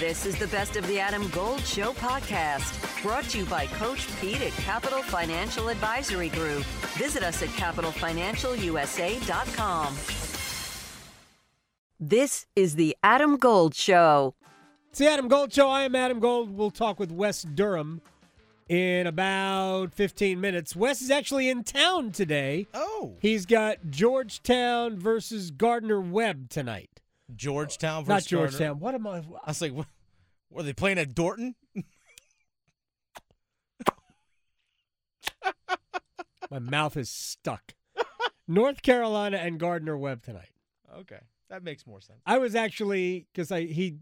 This is the Best of the Adam Gold Show podcast, brought to you by Coach Pete at Capital Financial Advisory Group. Visit us at capitalfinancialusa.com. This is the Adam Gold Show. It's the Adam Gold Show. I am Adam Gold. We'll talk with Wes Durham in about 15 minutes. Wes is actually in town today. Oh. He's got Georgetown versus Gardner Webb tonight. Georgetown Not. Georgetown. What am I? I was like, what, were they playing at Dorton? My mouth is stuck. North Carolina and Gardner Webb tonight. Okay, that makes more sense. I was actually because I he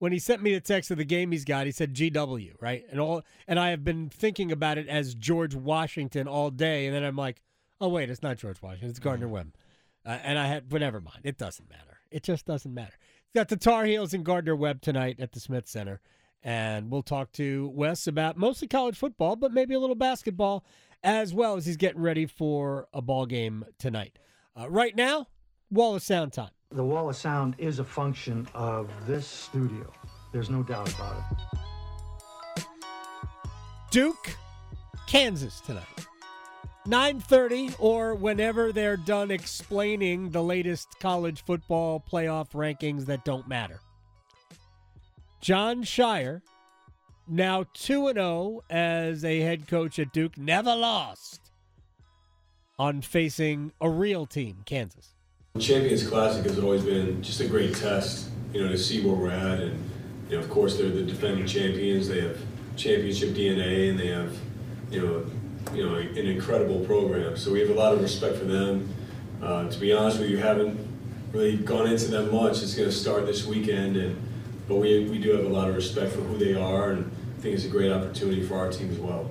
when he sent me the text of the game he's got, he said GW right, and all and I have been thinking about it as George Washington all day, and then I'm like, oh wait, it's not George Washington, it's Gardner Webb, uh, and I had, but never mind, it doesn't matter. It just doesn't matter. Got the Tar Heels and Gardner Webb tonight at the Smith Center, and we'll talk to Wes about mostly college football, but maybe a little basketball as well as he's getting ready for a ball game tonight. Uh, right now, Wall of Sound time. The wall of sound is a function of this studio. There's no doubt about it. Duke, Kansas tonight. 9:30 or whenever they're done explaining the latest college football playoff rankings that don't matter. Jon Scheyer now 2 and 0 as a head coach at Duke, never lost on facing a real team, Kansas. Champions Classic has always been just a great test, you know, to see where we're at. And, you know, of course, they're the defending champions. They have championship DNA and they have, you know, you know, an incredible program. So we have a lot of respect for them. Uh, to be honest with you, haven't really gone into them much. It's going to start this weekend, and but we, we do have a lot of respect for who they are, and I think it's a great opportunity for our team as well.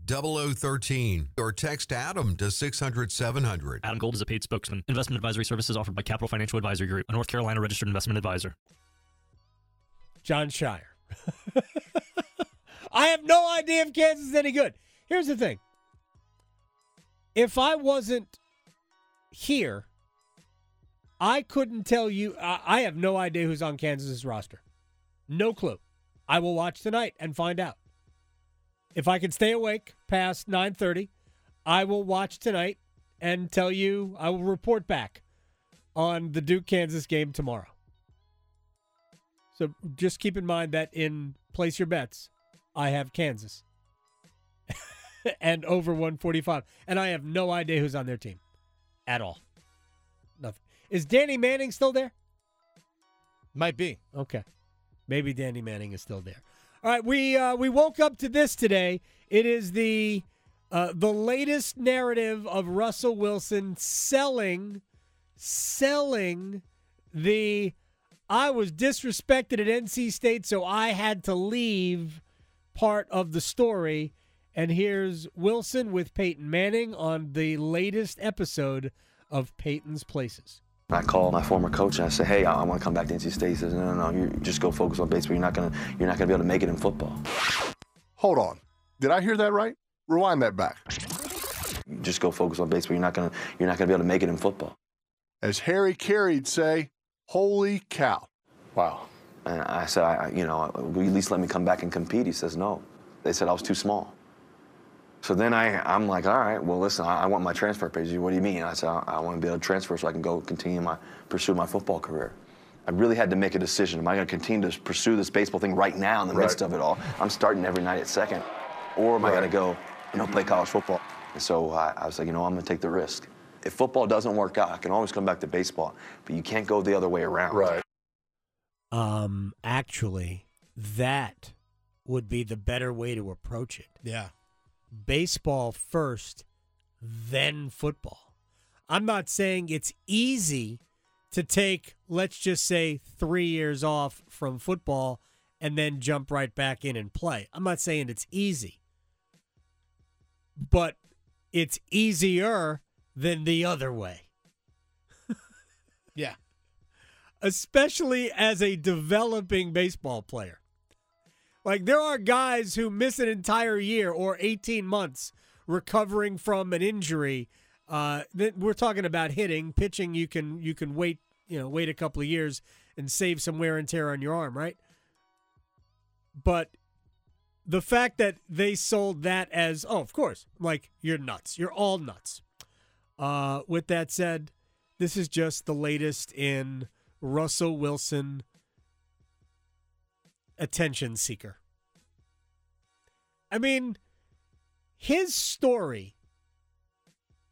0013 or text Adam to 600 700. Adam Gold is a paid spokesman. Investment advisory services offered by Capital Financial Advisory Group, a North Carolina registered investment advisor. Jon Scheyer. I have no idea if Kansas is any good. Here's the thing. If I wasn't here, I couldn't tell you. I I have no idea who's on Kansas's roster. No clue. I will watch tonight and find out. If I can stay awake past 9:30, I will watch tonight and tell you. I will report back on the Duke Kansas game tomorrow. So just keep in mind that in place your bets, I have Kansas and over 145, and I have no idea who's on their team at all. Nothing. Is Danny Manning still there? Might be. Okay, maybe Danny Manning is still there. All right, we uh, we woke up to this today. It is the uh, the latest narrative of Russell Wilson selling selling the I was disrespected at NC State, so I had to leave part of the story. And here's Wilson with Peyton Manning on the latest episode of Peyton's Places. I call my former coach and I say, "Hey, I, I want to come back to NC State." He says, "No, no, no. You just go focus on baseball. You're not gonna, you're not gonna be able to make it in football. Hold on. Did I hear that right? Rewind that back. Just go focus on baseball. You're not gonna, you're not gonna be able to make it in football." As Harry Caray'd say, "Holy cow!" Wow. And I said, I, I- "You know, will you at least let me come back and compete?" He says, "No." They said I was too small. So then I, I'm like, all right, well, listen, I, I want my transfer page. What do you mean? I said, I, I want to be able to transfer so I can go continue my, pursue my football career. I really had to make a decision. Am I going to continue to pursue this baseball thing right now in the midst of it all? I'm starting every night at second. Or am I going to go, you know, play college football? And so I, I was like, you know, I'm going to take the risk. If football doesn't work out, I can always come back to baseball, but you can't go the other way around. Right. Um, actually, that would be the better way to approach it. Yeah. Baseball first, then football. I'm not saying it's easy to take, let's just say, three years off from football and then jump right back in and play. I'm not saying it's easy, but it's easier than the other way. Yeah. especially as a developing baseball player. Like there are guys who miss an entire year or 18 months recovering from an injury. Uh, we're talking about hitting, pitching. You can you can wait you know wait a couple of years and save some wear and tear on your arm, right? But the fact that they sold that as oh, of course, like you're nuts. You're all nuts. Uh, with that said, this is just the latest in Russell Wilson attention seeker. I mean, his story,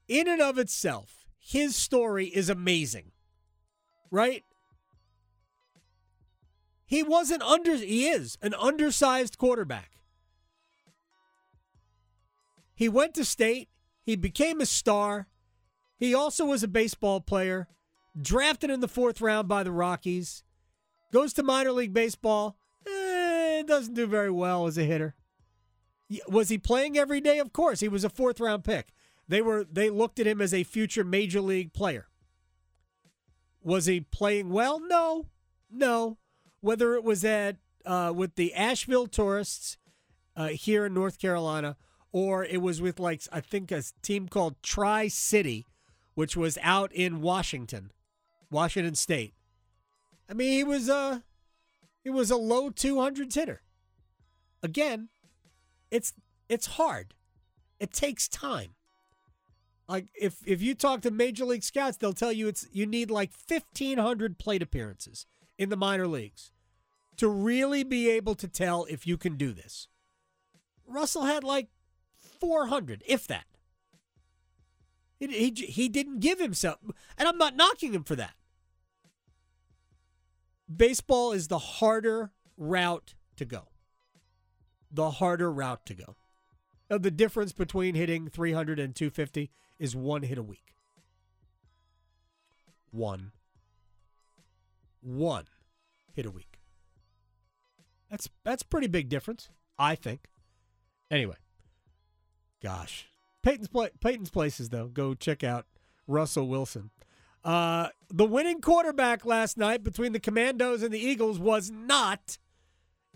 in and of itself, his story is amazing, right? He wasn't under, he is an undersized quarterback. He went to state, he became a star. He also was a baseball player, drafted in the fourth round by the Rockies, goes to minor league baseball, doesn't do very well as a hitter. Was he playing every day? Of course, he was a fourth round pick. They were they looked at him as a future major league player. Was he playing well? No, no. Whether it was at uh, with the Asheville Tourists uh, here in North Carolina, or it was with like I think a team called Tri City, which was out in Washington, Washington State. I mean, he was a he was a low two hundreds hitter. Again, it's it's hard. It takes time. Like if if you talk to major league scouts, they'll tell you it's you need like 1500 plate appearances in the minor leagues to really be able to tell if you can do this. Russell had like 400, if that. He, he, he didn't give himself, and I'm not knocking him for that. Baseball is the harder route to go. The harder route to go. Now, the difference between hitting 300 and 250 is one hit a week. One. One hit a week. That's that's pretty big difference, I think. Anyway, gosh, Peyton's pla- Peyton's places though. Go check out Russell Wilson. Uh, the winning quarterback last night between the Commanders and the Eagles was not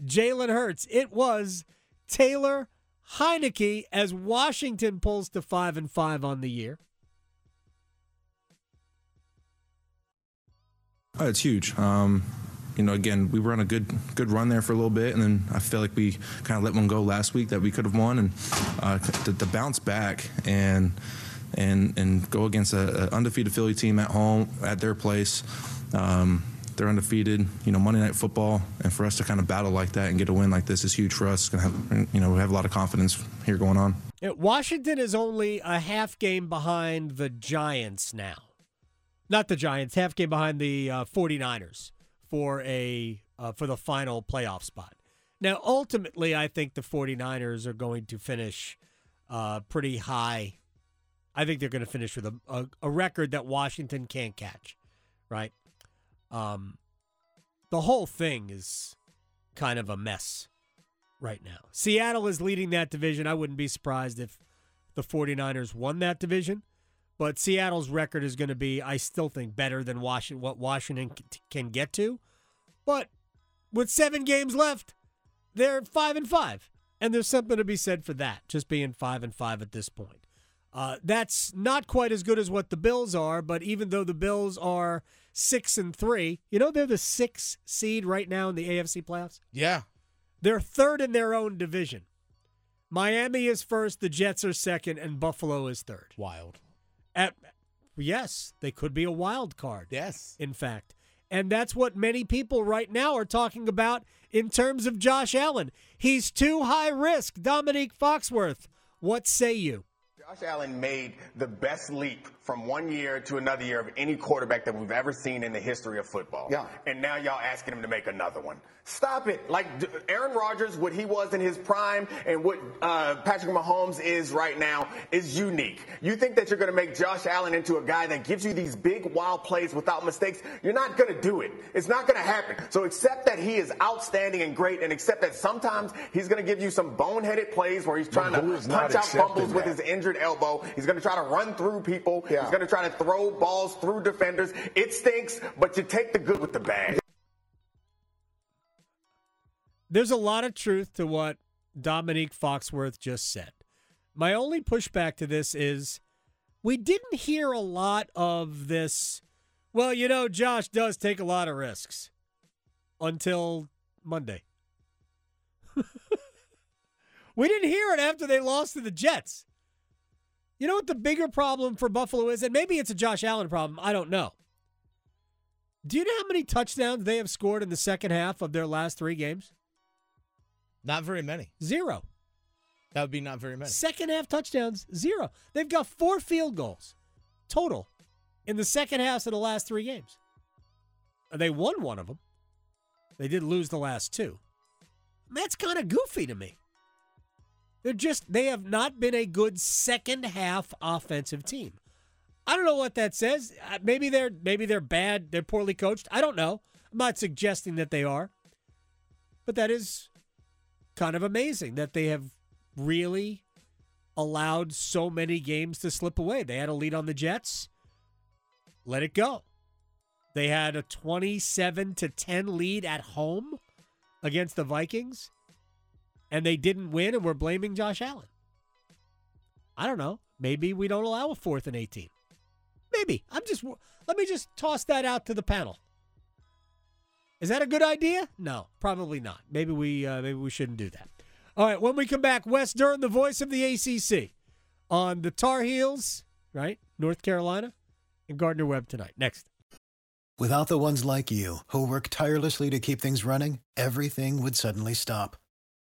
Jalen Hurts. It was Taylor Heineke as Washington pulls to five and five on the year. Oh, it's huge. Um, you know, again, we were on a good good run there for a little bit, and then I feel like we kind of let one go last week that we could have won, and uh, to, to bounce back and and and go against a, a undefeated Philly team at home at their place. Um, they're undefeated, you know, Monday Night Football, and for us to kind of battle like that and get a win like this is huge for us. Gonna have, you know, we have a lot of confidence here going on. Washington is only a half game behind the Giants now. Not the Giants, half game behind the uh, 49ers for a uh, for the final playoff spot. Now, ultimately, I think the 49ers are going to finish uh, pretty high. I think they're going to finish with a, a, a record that Washington can't catch, right? Um, the whole thing is kind of a mess right now. Seattle is leading that division. I wouldn't be surprised if the 49ers won that division. But Seattle's record is going to be, I still think, better than Washington, what Washington can get to. But with seven games left, they're five and five, and there's something to be said for that. Just being five and five at this point, uh, that's not quite as good as what the Bills are. But even though the Bills are six and three, you know they're the sixth seed right now in the AFC playoffs. Yeah. They're third in their own division. Miami is first, the Jets are second, and Buffalo is third. Wild. At yes, they could be a wild card. Yes. In fact. And that's what many people right now are talking about in terms of Josh Allen. He's too high risk. Dominique Foxworth, what say you? Josh Allen made the best leap from one year to another year of any quarterback that we've ever seen in the history of football. Yeah. And now y'all asking him to make another one. Stop it. Like Aaron Rodgers, what he was in his prime and what uh, Patrick Mahomes is right now is unique. You think that you're going to make Josh Allen into a guy that gives you these big, wild plays without mistakes? You're not going to do it. It's not going to happen. So accept that he is outstanding and great and accept that sometimes he's going to give you some boneheaded plays where he's trying to punch out fumbles with his injured elbow. He's going to try to run through people. Yeah. He's going to try to throw balls through defenders. It stinks, but you take the good with the bad. There's a lot of truth to what Dominique Foxworth just said. My only pushback to this is we didn't hear a lot of this. Well, you know, Josh does take a lot of risks until Monday. we didn't hear it after they lost to the Jets. You know what the bigger problem for Buffalo is? And maybe it's a Josh Allen problem. I don't know. Do you know how many touchdowns they have scored in the second half of their last three games? Not very many. Zero. That would be not very many. Second half touchdowns, zero. They've got four field goals total in the second halves of the last three games. They won one of them. They did lose the last two. That's kind of goofy to me. They're just they have not been a good second half offensive team. I don't know what that says. Uh, Maybe they're maybe they're bad, they're poorly coached. I don't know. I'm not suggesting that they are. But that is kind of amazing that they have really allowed so many games to slip away. They had a lead on the Jets. Let it go. They had a 27 to 10 lead at home against the Vikings and they didn't win and we're blaming Josh Allen. I don't know. Maybe we don't allow a fourth and 18. Maybe. I'm just let me just toss that out to the panel. Is that a good idea? No, probably not. Maybe we uh, maybe we shouldn't do that. All right, when we come back, Wes Durham, the voice of the ACC, on the Tar Heels, right? North Carolina, and Gardner Webb tonight. Next. Without the ones like you, who work tirelessly to keep things running, everything would suddenly stop.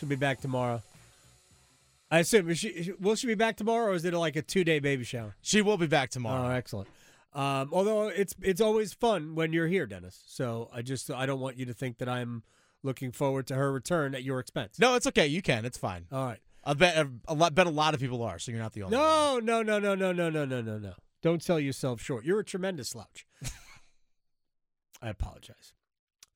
She'll be back tomorrow. I assume. She, will she be back tomorrow, or is it like a two day baby shower? She will be back tomorrow. Oh, excellent. Um, although it's it's always fun when you're here, Dennis. So I just I don't want you to think that I'm looking forward to her return at your expense. No, it's okay. You can. It's fine. All right. I bet a lot. Bet a lot of people are. So you're not the only. one. No, no, no, no, no, no, no, no, no, no. Don't sell yourself short. You're a tremendous slouch. I apologize.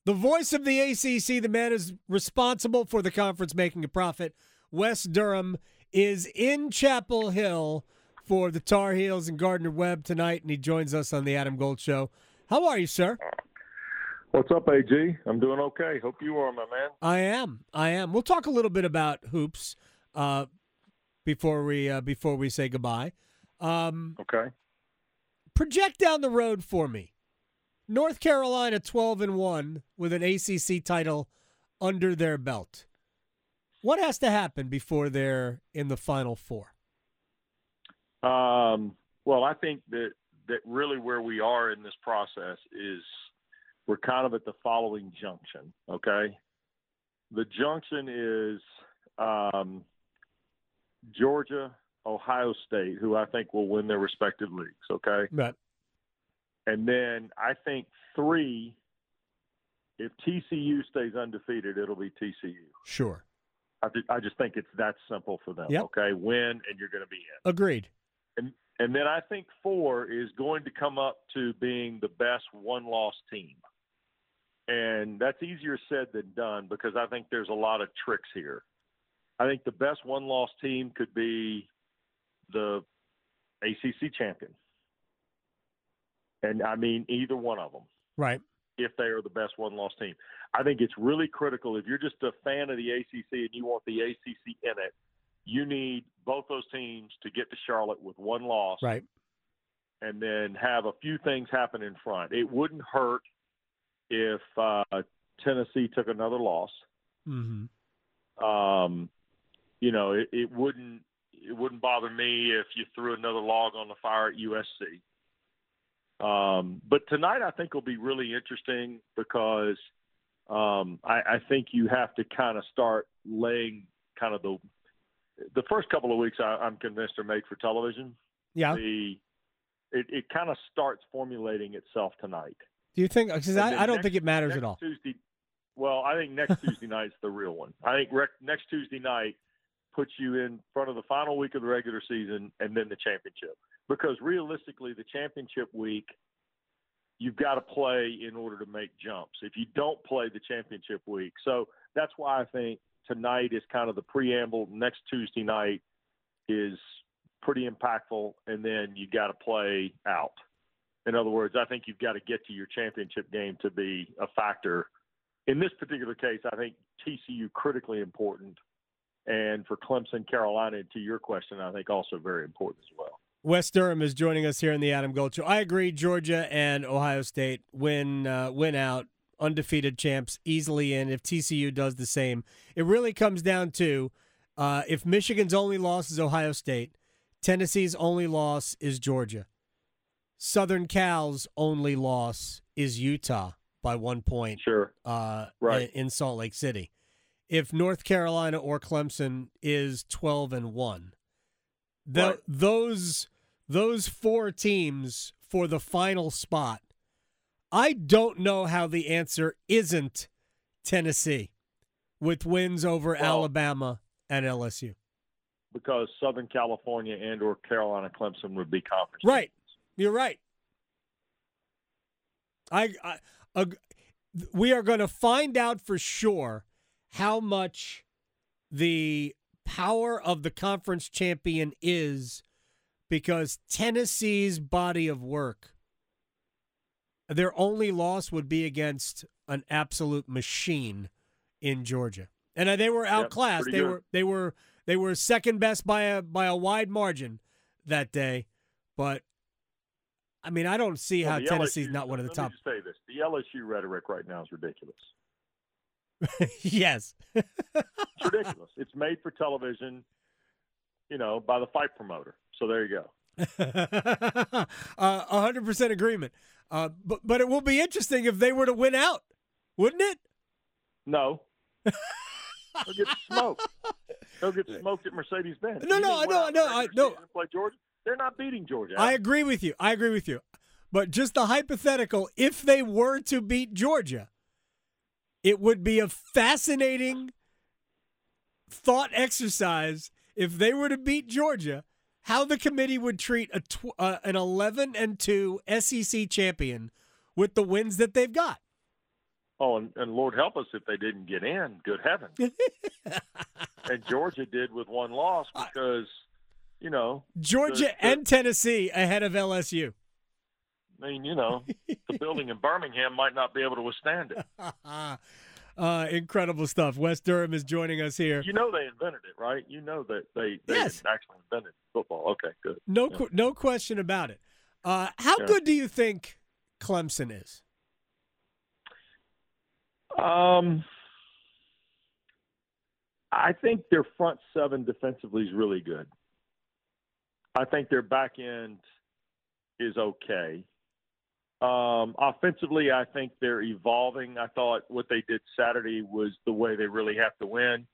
The voice of the ACC, the man is responsible for the conference making a profit. Wes Durham is in Chapel Hill for the Tar Heels and Gardner Webb tonight, and he joins us on the Adam Gold Show. How are you, sir? What's up, AG? I'm doing okay. Hope you are, my man. I am. I am. We'll talk a little bit about hoops uh, before we uh, before we say goodbye. Um, Okay. project down the road for me. North Carolina 12 and 1 with an ACC title under their belt. What has to happen before they're in the final four? Um, well, I think that that really where we are in this process is we're kind of at the following junction. Okay, the junction is um, Georgia, Ohio State, who I think will win their respective leagues. Okay, Right. And then I think three. If TCU stays undefeated, it'll be TCU. Sure. I, I just think it's that simple for them. Yep. Okay, win and you're going to be in. Agreed. And and then I think four is going to come up to being the best one loss team. And that's easier said than done because I think there's a lot of tricks here. I think the best one loss team could be the ACC champion. And I mean either one of them Right. if they are the best one loss team. I think it's really critical if you're just a fan of the ACC and you want the ACC in it, you need both those teams to get to Charlotte with one loss Right. and then have a few things happen in front. It wouldn't hurt if uh, Tennessee took another loss. Mm-hmm. Um, you know, it, it wouldn't it wouldn't bother me if you threw another log on the fire at USC. Um, but tonight I think will be really interesting because um, I, I think you have to kind of start laying kind of the the first couple of weeks. I, I'm convinced are made for television. Yeah. The it, it kind of starts formulating itself tonight. Do you think? Because I, I don't next- think it matters at all. Tuesday, well, I think next Tuesday night's the real one. I think rec- next Tuesday night puts you in front of the final week of the regular season and then the championship. Because realistically, the championship week, you've got to play in order to make jumps. If you don't play the championship week, so that's why I think tonight is kind of the preamble. Next Tuesday night is pretty impactful, and then you got to play out. In other words, I think you've got to get to your championship game to be a factor. In this particular case, I think TCU critically important, and for Clemson, Carolina, to your question, I think also very important as well. Wes Durham is joining us here in the Adam Gold Show. I agree. Georgia and Ohio State win uh, win out, undefeated champs easily in. If TCU does the same, it really comes down to uh, if Michigan's only loss is Ohio State, Tennessee's only loss is Georgia, Southern Cal's only loss is Utah by one point. Sure. Uh, Right. in, Salt Lake City. If North Carolina or Clemson is twelve and one, Tho- Right. those those four teams for the final spot. I don't know how the answer isn't Tennessee with wins over Well- Alabama and LSU. Because Southern California and or Carolina Clemson would be conference. Right. You're right. I, I ag- we are going to find out for sure how much the power of the conference champion is because Tennessee's body of work their only loss would be against an absolute machine in Georgia. And uh, they were outclassed. they good. were they were they were second best by a by a wide margin that day. But I mean, I don't see Well, how Tennessee's LSU not one of the let top. Me just say this: the LSU rhetoric right now is ridiculous. yes. It's ridiculous. it's made for television, you know, by the fight promoter. So there you go. Uh, A hundred percent agreement. Uh, but but it will be interesting if they were to win out, wouldn't it? No. They'll get smoked. They'll get smoked at Mercedes Benz. No, no, I know, I know, I know. Play Georgia. They're not beating Georgia. I agree with you. I agree with you. But just the hypothetical, if they were to beat Georgia, it would be a fascinating thought exercise if they were to beat Georgia, how the committee would treat a tw- uh, an 11 and 2 SEC champion with the wins that they've got. Oh, and, and Lord help us if they didn't get in. Good heavens. and Georgia did with one loss because, you know, Georgia the- the- and Tennessee ahead of LSU. I mean, you know, the building in Birmingham might not be able to withstand it. Uh, incredible stuff. Wes Durham is joining us here. You know they invented it, right? You know that they, they Yes. actually invented football. Okay, good. No, Yeah. no question about it. Uh, how Yeah. good do you think Clemson is? Um, I think their front seven defensively is really good. I think their back end is okay. Um, offensively, I think they're evolving. I thought what they did Saturday was the way they really have to win,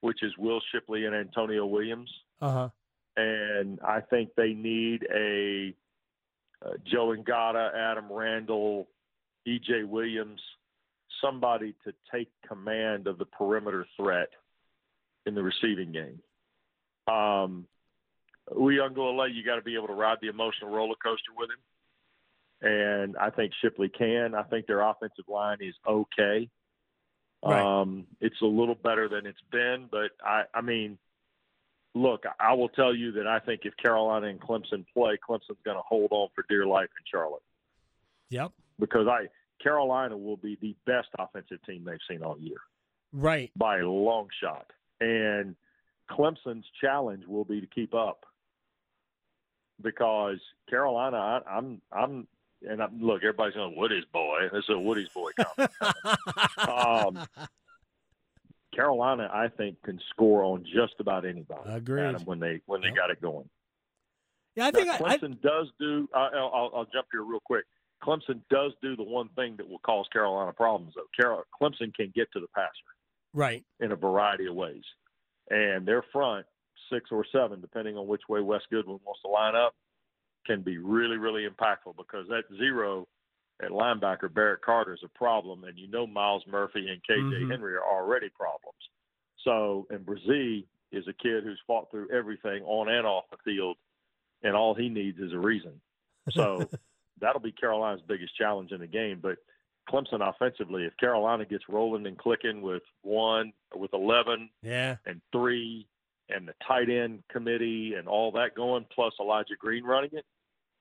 which is Will Shipley and Antonio Williams. Uh huh. and I think they need a uh, Joe Ngata, Adam Randall, E.J. Williams, somebody to take command of the perimeter threat in the receiving game. Um, Uiagalelei, you got to be able to ride the emotional roller coaster with him, and I think Shipley can. I think their offensive line is okay. Right. Um, it's a little better than it's been, but I, I mean, look, I will tell you that I think if Carolina and Clemson play, Clemson's going to hold on for dear life in Charlotte Yep. because I Carolina will be the best offensive team they've seen all year Right. by a long shot, and Clemson's challenge will be to keep up. because Carolina, I, I'm I'm and I, look, everybody's going Woody's boy. This is a Woody's boy comment. um, Carolina, I think, can score on just about anybody. Agreed. Adam, when they when they got it going. Yeah, I Now, think I, I, Clemson does do. I- I'll, I'll, I'll jump here real quick. Clemson does do the one thing that will cause Carolina problems. Though Carol, Clemson can get to the passer right. in a variety of ways, and their front six or seven, depending on which way Wes Goodwin wants to line up, can be really, really impactful because that zero at linebacker Barrett Carter is a problem, and you know Myles Murphy and KJ Mhm. Henry are already problems. So, and Bresee is a kid who's fought through everything on and off the field, and all he needs is a reason. So that'll be Carolina's biggest challenge in the game. But Clemson offensively, if Carolina gets rolling and clicking with one, with eleven, Yeah. and three, and the tight end committee and all that going, plus Elijah Green running it,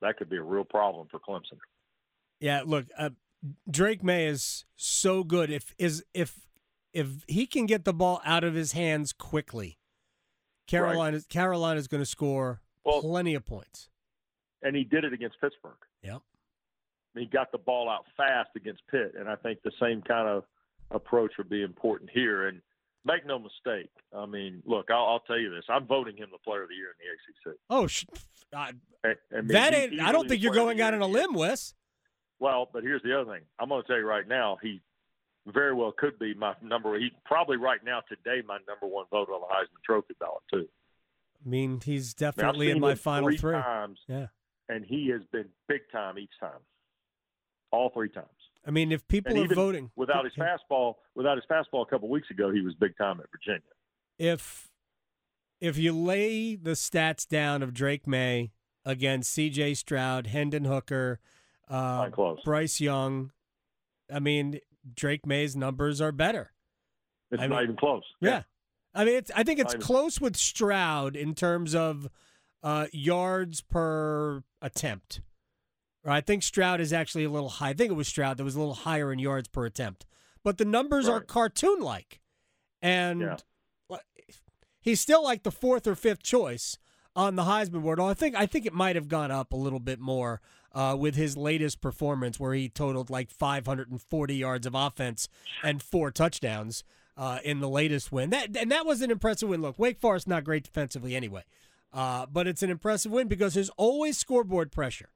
that could be a real problem for Clemson. Yeah, look, uh, Drake Maye is so good. If is if if he can get the ball out of his hands quickly, Carolina Carolina is going to score Well- plenty of points. And he did it against Pittsburgh. Yep. he got the ball out fast against Pitt, and I think the same kind of approach would be important here. And make no mistake, I mean, look, I'll, I'll tell you this: I'm voting him the Player of the Year in the ACC. Oh, sh- I, I, mean, that ain't. I don't think you're going out on a limb, Wes. Well, but here's the other thing. I'm going to tell you right now, he very well could be my number. He probably right now today my number one vote on the Heisman Trophy ballot too. I mean, he's I mean, definitely in my final three three. times, Yeah. and he has been big time each time, all three times. I mean, if people are voting without his fastball, without his fastball a couple weeks ago, he was big time at Virginia. if if you lay the stats down of Drake Maye against C.J. Stroud, Hendon Hooker, uh, Bryce Young, I mean Drake Maye's numbers are better. It's I not mean- even close. Yeah, I mean it's I think it's close with Stroud in terms of uh, yards per attempt. Or I think Stroud is actually a little high. I think it was Stroud that was a little higher in yards per attempt, but the numbers are cartoon like, and Yeah. he's still like the fourth or fifth choice on the Heisman board. I think I think it might have gone up a little bit more uh, with his latest performance, where he totaled like 540 yards of offense and four touchdowns uh, in the latest win. That and that was an impressive win. Look, Wake Forest not great defensively anyway, uh, but it's an impressive win because there's always scoreboard pressure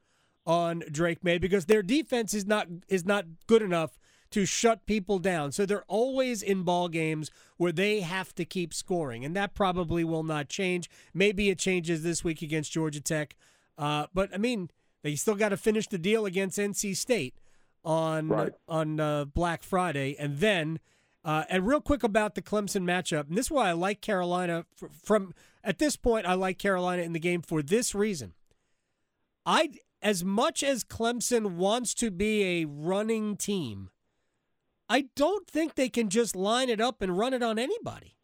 on Drake Maye because their defense is not is not good enough to shut people down. So they're always in ball games where they have to keep scoring, and that probably will not change. Maybe it changes this week against Georgia Tech, uh, but I mean they still got to finish the deal against NC State on Right. on uh, Black Friday, and then. Uh, and real quick about the Clemson matchup, and this is why I like Carolina. fr- From at this point, I like Carolina in the game for this reason. I as much as Clemson wants to be a running team, I don't think they can just line it up and run it on anybody.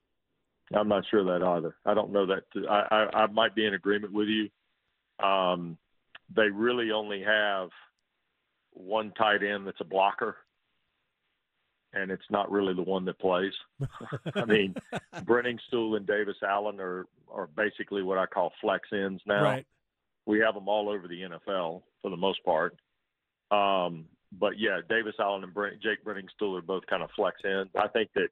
I'm not sure that either. I don't know that. I, I, I might be in agreement with you. Um, they really only have one tight end that's a blocker, and it's not really the one that plays. I mean, Briningstool and Davis Allen are are basically what I call flex ends now. Right. We have them all over the NFL for the most part. Um, but yeah, Davis Allen and Brent, Jake Briningstool are both kind of flex ends. I think that,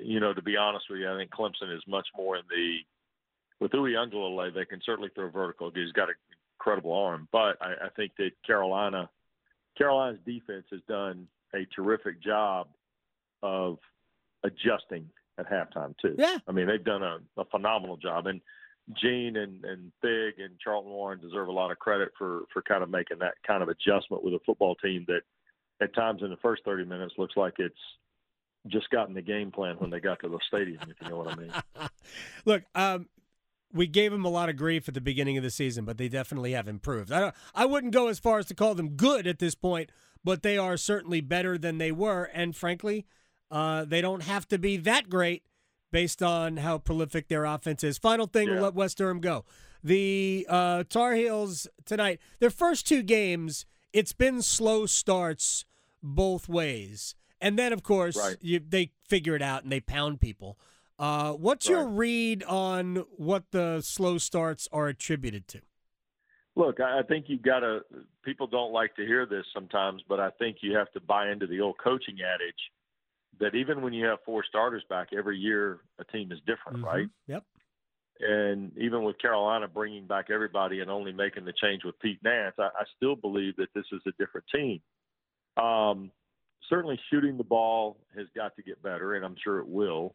you know, to be honest with you, I think Clemson is much more in the with Uiagalelei. They can certainly throw vertical. He's got an incredible arm, but I, I think that Carolina, Carolina's defense has done a terrific job of adjusting at halftime too. Yeah. I mean they've done a, a phenomenal job, and Gene and and Big and Charlton Warren deserve a lot of credit for for kind of making that kind of adjustment with a football team that at times in the first 30 minutes looks like it's just gotten the game plan when they got to the stadium, if you know what I mean. Look, um, we gave them a lot of grief at the beginning of the season, but they definitely have improved. I I wouldn't go as far as to call them good at this point, but they are certainly better than they were. And frankly, uh, they don't have to be that great based on how prolific their offense is. Final thing, we'll let Wes Durham go. The uh, Tar Heels tonight, their first two games, it's been slow starts both ways. And then, of course, Right. you, they figure it out and they pound people. Uh, what's your read on what the slow starts are attributed to? Look, I I think you've got to. People don't like to hear this sometimes, but I think you have to buy into the old coaching adage that even when you have four starters back, every year a team is different, right? Yep. And even with Carolina bringing back everybody and only making the change with Pete Nance, I, I still believe that this is a different team. Um, certainly, shooting the ball has got to get better, and I'm sure it will.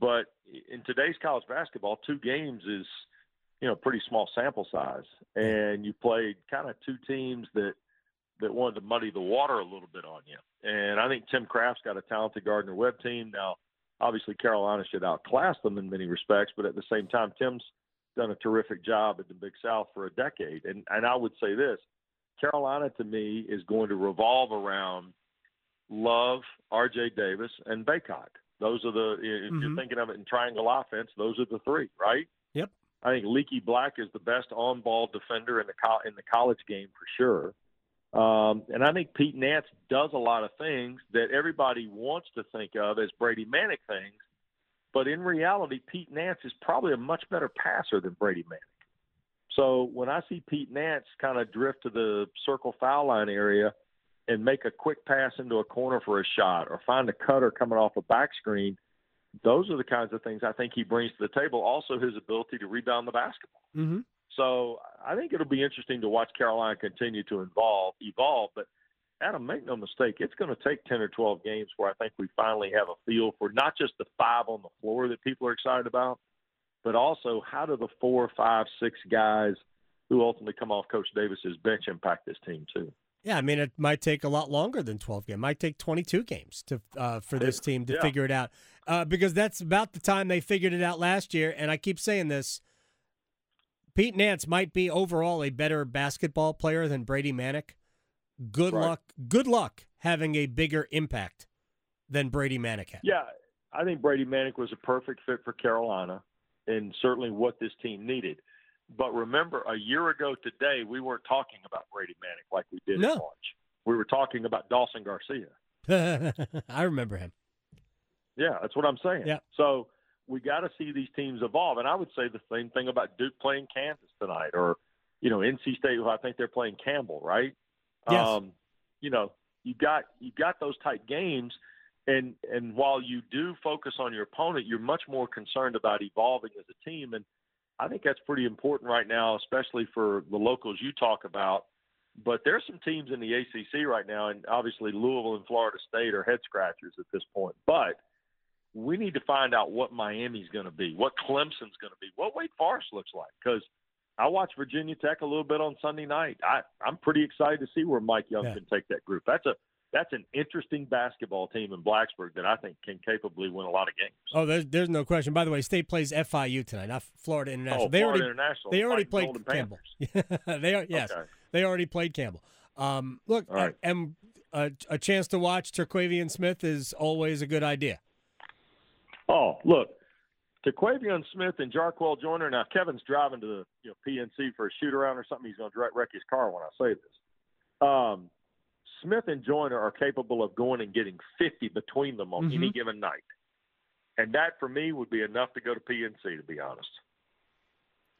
But in today's college basketball, two games is you know pretty small sample size, and you played kind of two teams that that wanted to muddy the water a little bit on you. And I think Tim Craft's got a talented Gardner Webb team now obviously Carolina should outclass them in many respects, but at the same time, Tim's done a terrific job at the Big South for a decade. And and I would say this, Carolina to me is going to revolve around Love, R.J. Davis, and Bacot. Those are the if Mhm. you're thinking of it in triangle offense, those are the three, right? Yep. I think Leaky Black is the best on-ball defender in the co- in the college game for sure. Um, and I think Pete Nance does a lot of things that everybody wants to think of as Brady Manek things, but in reality, Pete Nance is probably a much better passer than Brady Manek. So when I see Pete Nance kind of drift to the circle foul line area and make a quick pass into a corner for a shot or find a cutter coming off a back screen, those are the kinds of things I think he brings to the table. Also, his ability to rebound the basketball. Mm-hmm. So I think it'll be interesting to watch Carolina continue to evolve. Evolve, but Adam, make no mistake, it's going to take ten or twelve games where I think we finally have a feel for not just the five on the floor that people are excited about, but also how do the four, five, six guys who ultimately come off Coach Davis's bench impact this team too. Yeah, I mean, it might take a lot longer than 12 games. It might take 22 games to uh, for this team to yeah. figure it out. Uh, because that's about the time they figured it out last year. And I keep saying this Pete Nance might be overall a better basketball player than Brady Manek. Good Right. luck. Good luck having a bigger impact than Brady Manek had. Yeah, I think Brady Manek was a perfect fit for Carolina and certainly what this team needed. But remember, a year ago today, we weren't talking about Brady Manek like we did No. in March. We were talking about Dawson Garcia. I remember him. Yeah, that's what I'm saying. Yeah. So we got to see these teams evolve, and I would say the same thing about Duke playing Kansas tonight, or you know NC State, who I think they're playing Campbell, right? Yes. Um, you know, you got you got those type games, and and while you do focus on your opponent, you're much more concerned about evolving as a team, and I think that's pretty important right now, especially for the locals you talk about. But there's some teams in the ACC right now, and obviously Louisville and Florida State are head scratchers at this point. But we need to find out what Miami's going to be, what Clemson's going to be, what Wake Forest looks like. Because I watched Virginia Tech a little bit on Sunday night. I, I'm pretty excited to see where Mike Young Yeah. can take that group. That's a that's an interesting basketball team in Blacksburg that I think can capably win a lot of games. Oh, there's there's no question. By the way, State plays FIU tonight, not Florida International. Oh, they Florida already International, they already played Golden Campbell. they are yes, Okay. they already played Campbell. Um, look, right. and a, a chance to watch Terquavion Smith is always a good idea. Oh, look, Terquavion Smith and Jarkel Joiner. Now Kevin's driving to the you know PNC for a shoot around or something. He's going to wreck his car when I say this. Um, Smith and Joiner are capable of going and getting 50 between them on any Mhm. given night, and that for me would be enough to go to PNC. To be honest,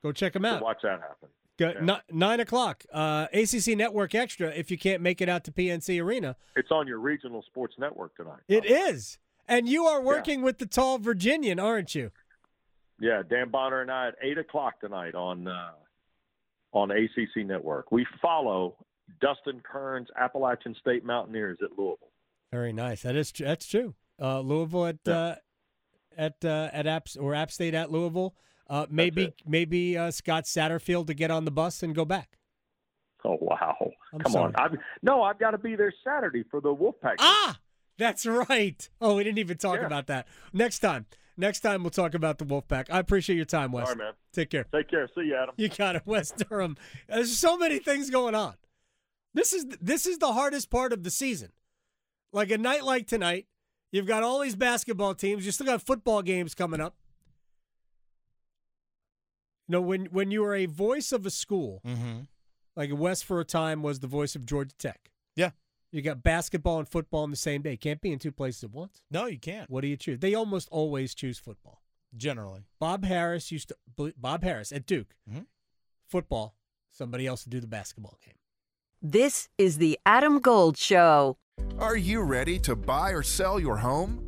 Go check them to out. watch that happen. Go, Yeah. ni- nine o'clock, uh, ACC Network Extra. If you can't make it out to PNC Arena, It's on your regional sports network tonight. it is. And you are working with the tall Virginian, aren't you? Yeah, Dan Bonner and I at eight o'clock tonight on uh, on ACC Network. We follow Dustin Kerns' Appalachian State Mountaineers at Louisville. Very nice. That is that's true. Uh, Louisville at uh, at uh, at App or App State at Louisville. Uh, maybe maybe uh, Scott Satterfield to get on the bus and go back. Oh wow! I'm Come sorry. on, I've, no, I've got to be there Saturday for the Wolfpack. Ah, that's right. Oh, we didn't even talk Yeah. about that. Next time, next time we'll talk about the Wolfpack. I appreciate your time, Wes. All right, man. Take care. Take care. See you, Adam. You got it, Wes Durham. There's so many things going on. This is this is the hardest part of the season. Like a night like tonight, you've got all these basketball teams. You still got football games coming up. You know, when when you are a voice of a school, Mm-hmm. like West for a time was the voice of Georgia Tech. Yeah. You got basketball and football in the same day. Can't be in two places at once. No, you can't. What do you choose? They almost always choose football. Generally. Bob Harris used to Bob Harris at Duke. Mhm. Football, somebody else to do the basketball game. This is the Adam Gold Show. Are you ready to buy or sell your home?